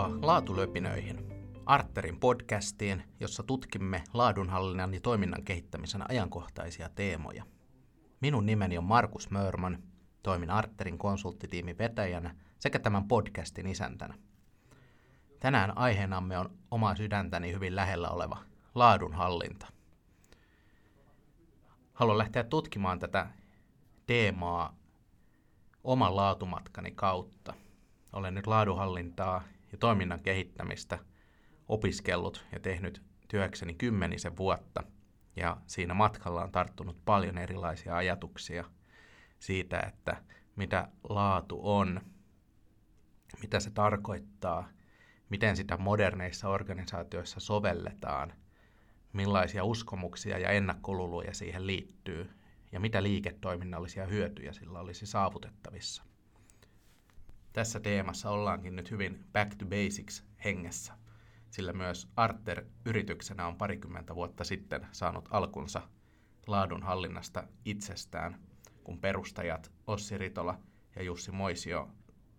Tervetuloa Laatulöpinöihin, Arterin podcastiin, jossa tutkimme laadunhallinnan ja toiminnan kehittämisen ajankohtaisia teemoja. Minun nimeni on Markus Mörman, toimin Arterin konsulttitiimin vetäjänä sekä tämän podcastin isäntänä. Tänään aiheenamme on oma sydäntäni hyvin lähellä oleva laadunhallinta. Haluan lähteä tutkimaan tätä teemaa oman laatumatkani kautta. Olen nyt laadunhallintaa ja toiminnan kehittämistä opiskellut ja tehnyt työkseni kymmenisen vuotta. Ja siinä matkalla on tarttunut paljon erilaisia ajatuksia siitä, että mitä laatu on, mitä se tarkoittaa, miten sitä moderneissa organisaatioissa sovelletaan, millaisia uskomuksia ja ennakkoluuloja siihen liittyy ja mitä liiketoiminnallisia hyötyjä sillä olisi saavutettavissa. Tässä teemassa ollaankin nyt hyvin back to basics hengessä, sillä myös Arter yrityksenä on parikymmentä vuotta sitten saanut alkunsa laadun hallinnasta itsestään, kun perustajat Ossi Ritola ja Jussi Moisio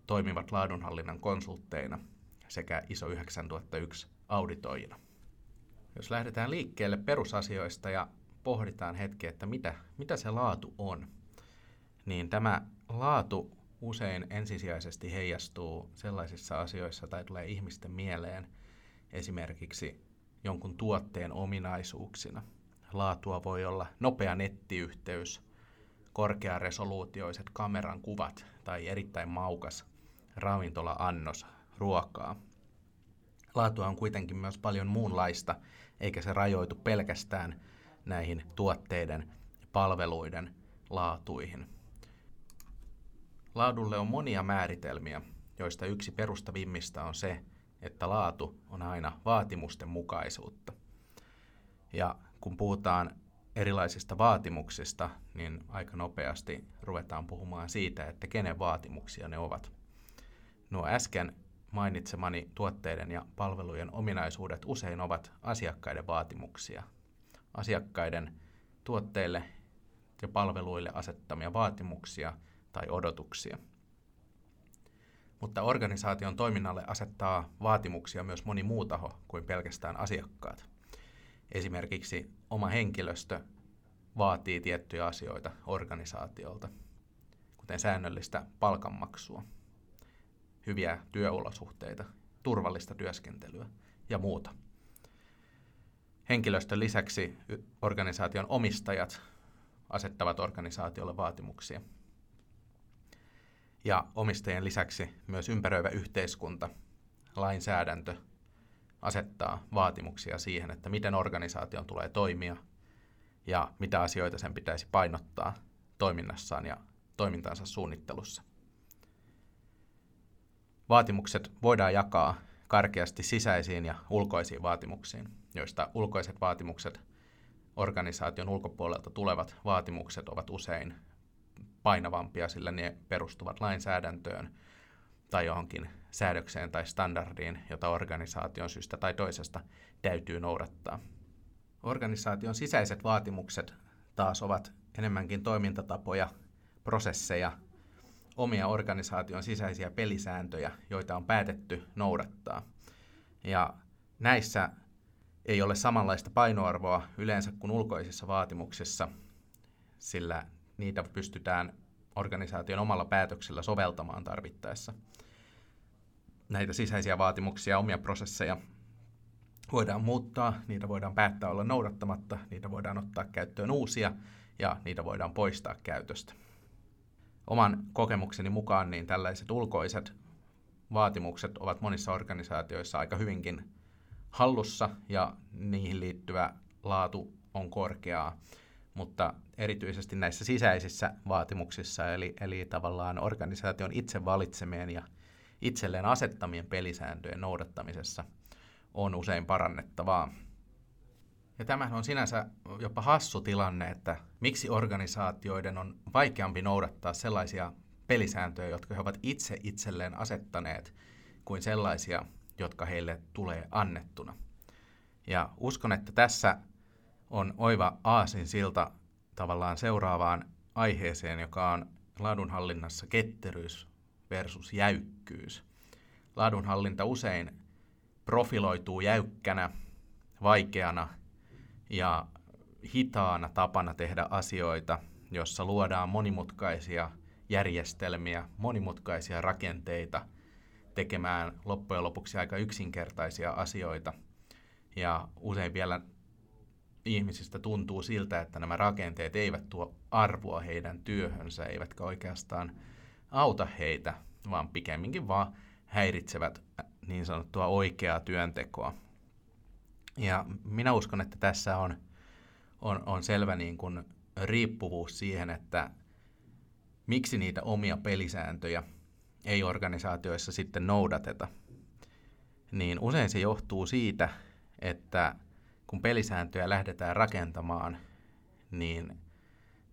toimivat laadunhallinnan konsultteina sekä ISO 9001 auditoijina. Jos lähdetään liikkeelle perusasioista ja pohditaan hetki, että mitä, mitä se laatu on, niin tämä laatu usein ensisijaisesti heijastuu sellaisissa asioissa tai tulee ihmisten mieleen esimerkiksi jonkun tuotteen ominaisuuksina. Laatua voi olla nopea nettiyhteys, korkearesoluutioiset kameran kuvat tai erittäin maukas ravintola-annos ruokaa. Laatua on kuitenkin myös paljon muunlaista, eikä se rajoitu pelkästään näihin tuotteiden palveluiden laatuihin. Laadulle on monia määritelmiä, joista yksi perustavimmista on se, että laatu on aina vaatimusten mukaisuutta. Ja kun puhutaan erilaisista vaatimuksista, niin aika nopeasti ruvetaan puhumaan siitä, että kenen vaatimuksia ne ovat. Nuo äsken mainitsemani tuotteiden ja palvelujen ominaisuudet usein ovat asiakkaiden vaatimuksia. Asiakkaiden tuotteille ja palveluille asettamia vaatimuksia tai odotuksia. Mutta organisaation toiminnalle asettaa vaatimuksia myös moni muu taho kuin pelkästään asiakkaat. Esimerkiksi oma henkilöstö vaatii tiettyjä asioita organisaatiolta, kuten säännöllistä palkanmaksua – hyviä työolosuhteita, turvallista työskentelyä ja muuta. Henkilöstön lisäksi organisaation omistajat asettavat organisaatiolle vaatimuksia. Ja omistajien lisäksi myös ympäröivä yhteiskunta, lainsäädäntö asettaa vaatimuksia siihen, että miten organisaation tulee toimia ja mitä asioita sen pitäisi painottaa toiminnassaan ja toimintansa suunnittelussa. Vaatimukset voidaan jakaa karkeasti sisäisiin ja ulkoisiin vaatimuksiin, joista ulkoiset vaatimukset, organisaation ulkopuolelta tulevat vaatimukset ovat usein painavampia, sillä ne perustuvat lainsäädäntöön tai johonkin säädökseen tai standardiin, jota organisaation syystä tai toisesta täytyy noudattaa. Organisaation sisäiset vaatimukset taas ovat enemmänkin toimintatapoja, prosesseja omia organisaation sisäisiä pelisääntöjä, joita on päätetty noudattaa. Ja näissä ei ole samanlaista painoarvoa yleensä kuin ulkoisissa vaatimuksissa, sillä niitä pystytään organisaation omalla päätöksellä soveltamaan tarvittaessa. Näitä sisäisiä vaatimuksia, omia prosesseja voidaan muuttaa, niitä voidaan päättää olla noudattamatta, niitä voidaan ottaa käyttöön uusia ja niitä voidaan poistaa käytöstä oman kokemukseni mukaan niin tällaiset ulkoiset vaatimukset ovat monissa organisaatioissa aika hyvinkin hallussa ja niihin liittyvä laatu on korkeaa, mutta erityisesti näissä sisäisissä vaatimuksissa, eli, eli tavallaan organisaation itse valitsemien ja itselleen asettamien pelisääntöjen noudattamisessa on usein parannettavaa. Ja tämähän on sinänsä jopa hassu tilanne, että miksi organisaatioiden on vaikeampi noudattaa sellaisia pelisääntöjä, jotka he ovat itse itselleen asettaneet, kuin sellaisia, jotka heille tulee annettuna. Ja uskon, että tässä on oiva aasin silta tavallaan seuraavaan aiheeseen, joka on laadunhallinnassa ketteryys versus jäykkyys. laadunhallinta usein profiloituu jäykkänä, vaikeana ja hitaana tapana tehdä asioita, jossa luodaan monimutkaisia järjestelmiä, monimutkaisia rakenteita tekemään loppujen lopuksi aika yksinkertaisia asioita. Ja usein vielä ihmisistä tuntuu siltä, että nämä rakenteet eivät tuo arvoa heidän työhönsä, eivätkä oikeastaan auta heitä, vaan pikemminkin vaan häiritsevät niin sanottua oikeaa työntekoa. Ja minä uskon, että tässä on, on, on selvä niin kuin riippuvuus siihen, että miksi niitä omia pelisääntöjä ei organisaatioissa sitten noudateta. Niin usein se johtuu siitä, että kun pelisääntöjä lähdetään rakentamaan, niin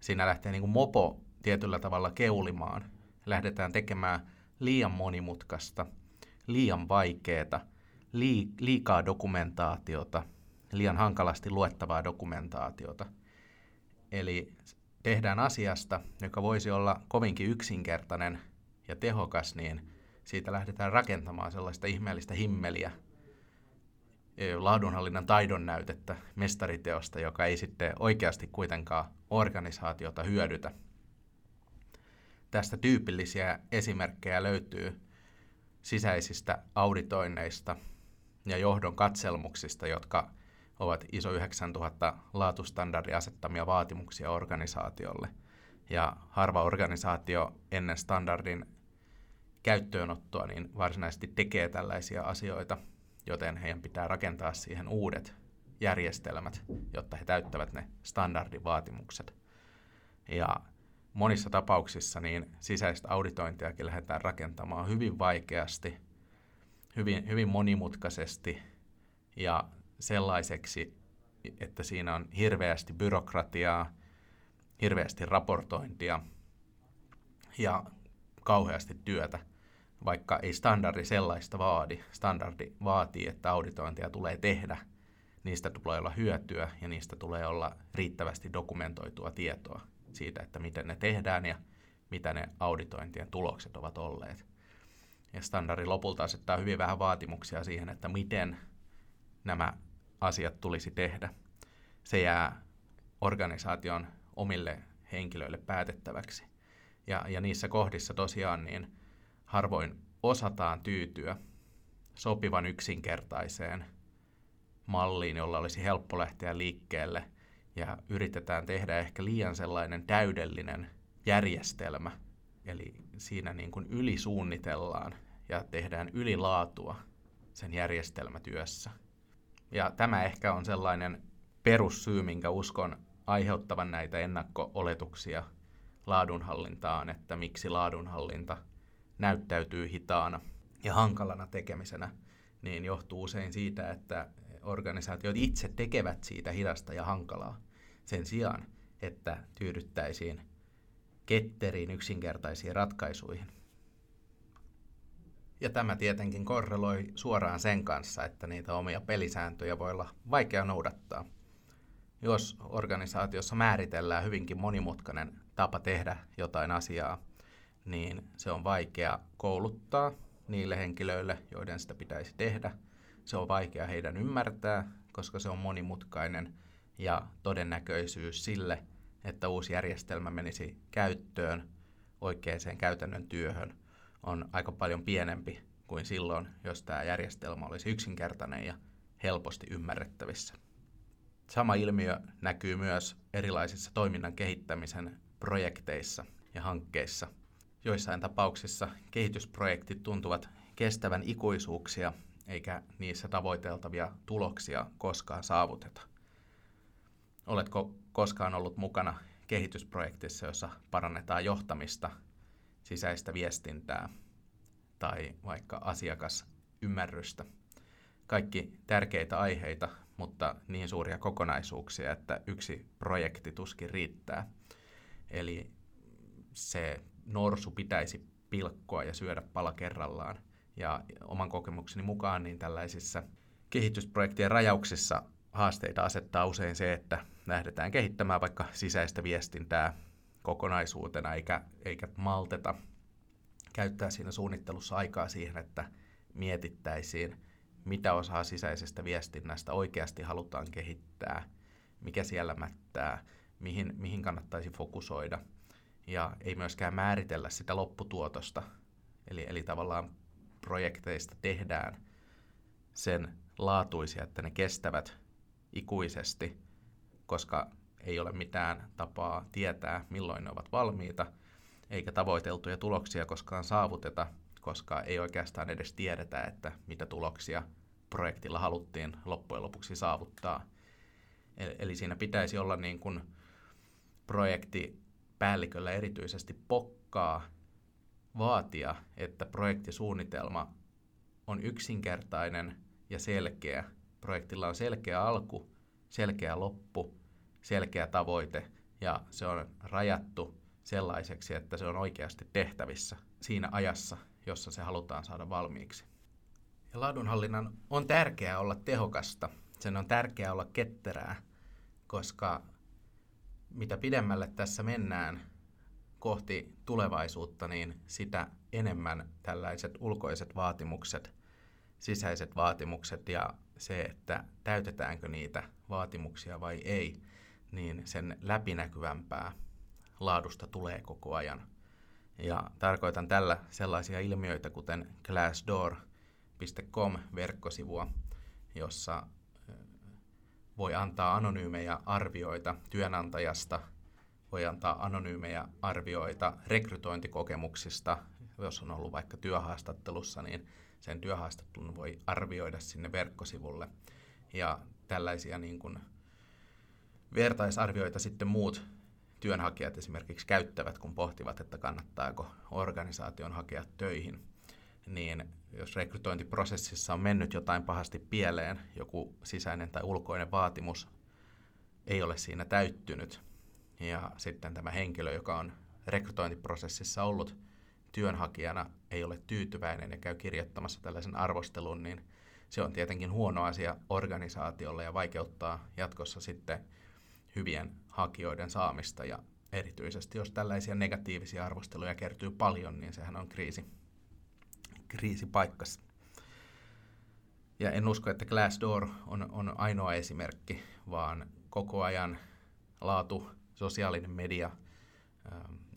siinä lähtee niin kuin mopo tietyllä tavalla keulimaan. Lähdetään tekemään liian monimutkaista, liian vaikeaa, liikaa dokumentaatiota, liian hankalasti luettavaa dokumentaatiota. Eli tehdään asiasta, joka voisi olla kovinkin yksinkertainen ja tehokas, niin siitä lähdetään rakentamaan sellaista ihmeellistä himmeliä, laadunhallinnan taidon näytettä mestariteosta, joka ei sitten oikeasti kuitenkaan organisaatiota hyödytä. Tästä tyypillisiä esimerkkejä löytyy sisäisistä auditoinneista ja johdon katselmuksista, jotka ovat ISO 9000 laatustandardi asettamia vaatimuksia organisaatiolle. Ja harva organisaatio ennen standardin käyttöönottoa niin varsinaisesti tekee tällaisia asioita, joten heidän pitää rakentaa siihen uudet järjestelmät, jotta he täyttävät ne standardivaatimukset. Ja monissa tapauksissa niin sisäistä auditointiakin lähdetään rakentamaan hyvin vaikeasti, hyvin, hyvin monimutkaisesti ja sellaiseksi, että siinä on hirveästi byrokratiaa, hirveästi raportointia ja kauheasti työtä, vaikka ei standardi sellaista vaadi. Standardi vaatii, että auditointia tulee tehdä, niistä tulee olla hyötyä ja niistä tulee olla riittävästi dokumentoitua tietoa siitä, että miten ne tehdään ja mitä ne auditointien tulokset ovat olleet. Ja standardi lopulta asettaa hyvin vähän vaatimuksia siihen, että miten nämä asiat tulisi tehdä. Se jää organisaation omille henkilöille päätettäväksi. Ja, ja niissä kohdissa tosiaan niin harvoin osataan tyytyä sopivan yksinkertaiseen malliin, jolla olisi helppo lähteä liikkeelle ja yritetään tehdä ehkä liian sellainen täydellinen järjestelmä, eli siinä niin kuin ylisuunnitellaan ja tehdään ylilaatua sen järjestelmätyössä. Ja tämä ehkä on sellainen perussyy, minkä uskon aiheuttavan näitä ennakko-oletuksia laadunhallintaan, että miksi laadunhallinta näyttäytyy hitaana ja hankalana tekemisenä, niin johtuu usein siitä, että organisaatiot itse tekevät siitä hidasta ja hankalaa sen sijaan, että tyydyttäisiin ketteriin yksinkertaisiin ratkaisuihin. Ja tämä tietenkin korreloi suoraan sen kanssa, että niitä omia pelisääntöjä voi olla vaikea noudattaa. Jos organisaatiossa määritellään hyvinkin monimutkainen tapa tehdä jotain asiaa, niin se on vaikea kouluttaa niille henkilöille, joiden sitä pitäisi tehdä. Se on vaikea heidän ymmärtää, koska se on monimutkainen ja todennäköisyys sille, että uusi järjestelmä menisi käyttöön oikeaan käytännön työhön – on aika paljon pienempi kuin silloin, jos tämä järjestelmä olisi yksinkertainen ja helposti ymmärrettävissä. Sama ilmiö näkyy myös erilaisissa toiminnan kehittämisen projekteissa ja hankkeissa. Joissain tapauksissa kehitysprojektit tuntuvat kestävän ikuisuuksia, eikä niissä tavoiteltavia tuloksia koskaan saavuteta. Oletko koskaan ollut mukana kehitysprojektissa, jossa parannetaan johtamista sisäistä viestintää tai vaikka asiakasymmärrystä. Kaikki tärkeitä aiheita, mutta niin suuria kokonaisuuksia, että yksi projekti tuskin riittää. Eli se norsu pitäisi pilkkoa ja syödä pala kerrallaan. Ja oman kokemukseni mukaan niin tällaisissa kehitysprojektien rajauksissa haasteita asettaa usein se, että lähdetään kehittämään vaikka sisäistä viestintää kokonaisuutena, eikä, eikä malteta käyttää siinä suunnittelussa aikaa siihen, että mietittäisiin, mitä osaa sisäisestä viestinnästä oikeasti halutaan kehittää, mikä siellä mättää, mihin, mihin kannattaisi fokusoida. Ja ei myöskään määritellä sitä lopputuotosta. Eli, eli tavallaan projekteista tehdään sen laatuisia, että ne kestävät ikuisesti, koska ei ole mitään tapaa tietää, milloin ne ovat valmiita, eikä tavoiteltuja tuloksia koskaan saavuteta, koska ei oikeastaan edes tiedetä, että mitä tuloksia projektilla haluttiin loppujen lopuksi saavuttaa. Eli siinä pitäisi olla niin kuin projektipäälliköllä erityisesti pokkaa vaatia, että projektisuunnitelma on yksinkertainen ja selkeä. Projektilla on selkeä alku, selkeä loppu, selkeä tavoite ja se on rajattu sellaiseksi, että se on oikeasti tehtävissä siinä ajassa, jossa se halutaan saada valmiiksi. Ja laadunhallinnan on tärkeää olla tehokasta, sen on tärkeää olla ketterää, koska mitä pidemmälle tässä mennään kohti tulevaisuutta, niin sitä enemmän tällaiset ulkoiset vaatimukset, sisäiset vaatimukset ja se, että täytetäänkö niitä vaatimuksia vai ei, niin sen läpinäkyvämpää laadusta tulee koko ajan. Ja tarkoitan tällä sellaisia ilmiöitä kuten Glassdoor.com-verkkosivua, jossa voi antaa anonyymejä arvioita työnantajasta, voi antaa anonyymejä arvioita rekrytointikokemuksista, jos on ollut vaikka työhaastattelussa, niin sen työhaastattelun voi arvioida sinne verkkosivulle. Ja tällaisia niin kuin vertaisarvioita sitten muut työnhakijat esimerkiksi käyttävät, kun pohtivat, että kannattaako organisaation hakea töihin. Niin jos rekrytointiprosessissa on mennyt jotain pahasti pieleen, joku sisäinen tai ulkoinen vaatimus ei ole siinä täyttynyt, ja sitten tämä henkilö, joka on rekrytointiprosessissa ollut työnhakijana, ei ole tyytyväinen ja käy kirjoittamassa tällaisen arvostelun, niin se on tietenkin huono asia organisaatiolle ja vaikeuttaa jatkossa sitten hyvien hakijoiden saamista. Ja erityisesti jos tällaisia negatiivisia arvosteluja kertyy paljon, niin sehän on kriisi, kriisipaikkas. Ja en usko, että Glassdoor on, on ainoa esimerkki, vaan koko ajan laatu, sosiaalinen media,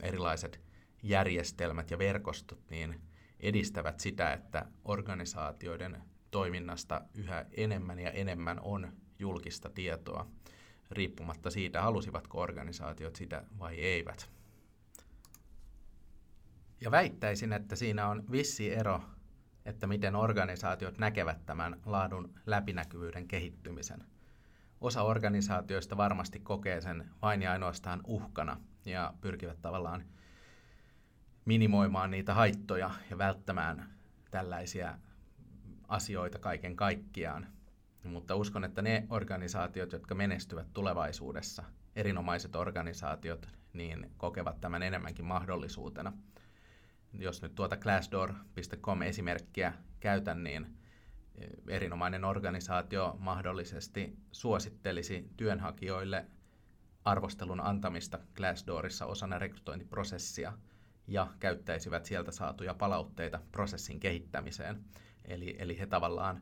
erilaiset järjestelmät ja verkostot niin edistävät sitä, että organisaatioiden toiminnasta yhä enemmän ja enemmän on julkista tietoa riippumatta siitä, halusivatko organisaatiot sitä vai eivät. Ja väittäisin, että siinä on vissi ero, että miten organisaatiot näkevät tämän laadun läpinäkyvyyden kehittymisen. Osa organisaatioista varmasti kokee sen vain ja ainoastaan uhkana ja pyrkivät tavallaan minimoimaan niitä haittoja ja välttämään tällaisia asioita kaiken kaikkiaan. Mutta uskon, että ne organisaatiot, jotka menestyvät tulevaisuudessa, erinomaiset organisaatiot, niin kokevat tämän enemmänkin mahdollisuutena. Jos nyt tuota glassdoor.com esimerkkiä käytän, niin eh, erinomainen organisaatio mahdollisesti suosittelisi työnhakijoille arvostelun antamista Glassdoorissa osana rekrytointiprosessia ja käyttäisivät sieltä saatuja palautteita prosessin kehittämiseen. Eli, eli he tavallaan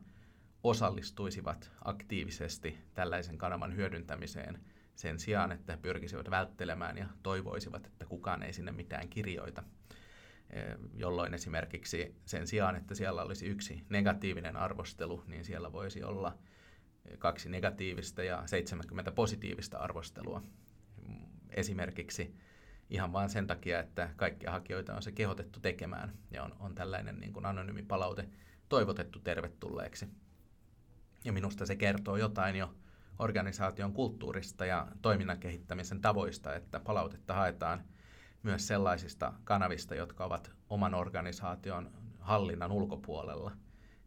osallistuisivat aktiivisesti tällaisen kanavan hyödyntämiseen sen sijaan, että he pyrkisivät välttelemään ja toivoisivat, että kukaan ei sinne mitään kirjoita. Jolloin esimerkiksi sen sijaan, että siellä olisi yksi negatiivinen arvostelu, niin siellä voisi olla kaksi negatiivista ja 70 positiivista arvostelua. Esimerkiksi ihan vain sen takia, että kaikkia hakijoita on se kehotettu tekemään ja on, on tällainen niin kuin anonyymi palaute toivotettu tervetulleeksi. Ja minusta se kertoo jotain jo organisaation kulttuurista ja toiminnan kehittämisen tavoista, että palautetta haetaan myös sellaisista kanavista, jotka ovat oman organisaation hallinnan ulkopuolella.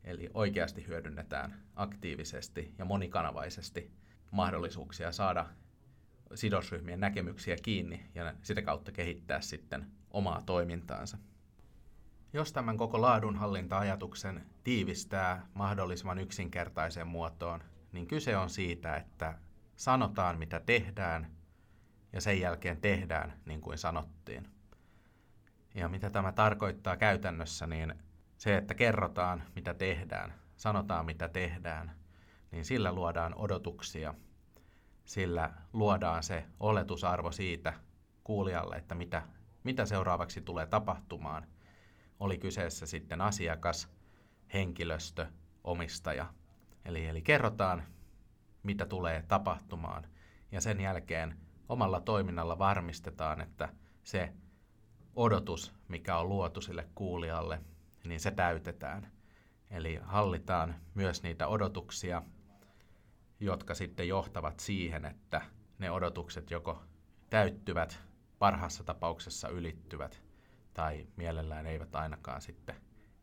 Eli oikeasti hyödynnetään aktiivisesti ja monikanavaisesti mahdollisuuksia saada sidosryhmien näkemyksiä kiinni ja sitä kautta kehittää sitten omaa toimintaansa. Jos tämän koko laadunhallinta-ajatuksen tiivistää mahdollisimman yksinkertaiseen muotoon, niin kyse on siitä, että sanotaan mitä tehdään ja sen jälkeen tehdään niin kuin sanottiin. Ja mitä tämä tarkoittaa käytännössä, niin se, että kerrotaan, mitä tehdään, sanotaan, mitä tehdään, niin sillä luodaan odotuksia, sillä luodaan se oletusarvo siitä kuulijalle, että mitä, mitä seuraavaksi tulee tapahtumaan. Oli kyseessä sitten asiakas, henkilöstö, omistaja. Eli, eli kerrotaan, mitä tulee tapahtumaan, ja sen jälkeen omalla toiminnalla varmistetaan, että se odotus, mikä on luotu sille kuulijalle, niin se täytetään. Eli hallitaan myös niitä odotuksia, jotka sitten johtavat siihen, että ne odotukset joko täyttyvät, parhaassa tapauksessa ylittyvät, tai mielellään eivät ainakaan sitten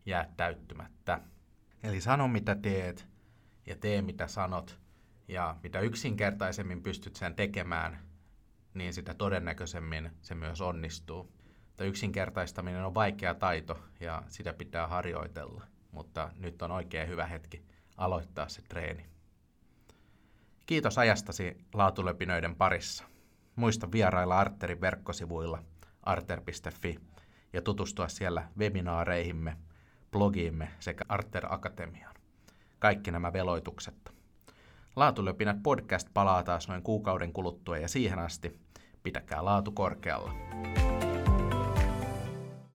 jää täyttymättä. Eli sano mitä teet ja tee mitä sanot, ja mitä yksinkertaisemmin pystyt sen tekemään, niin sitä todennäköisemmin se myös onnistuu. Mutta yksinkertaistaminen on vaikea taito ja sitä pitää harjoitella, mutta nyt on oikein hyvä hetki aloittaa se treeni. Kiitos ajastasi laatulöpinöiden parissa. Muista vierailla Arterin verkkosivuilla arter.fi ja tutustua siellä webinaareihimme, blogiimme sekä Arter Akatemiaan. Kaikki nämä veloituksetta. Laatulöpinät podcast palaa taas noin kuukauden kuluttua ja siihen asti pitäkää laatu korkealla.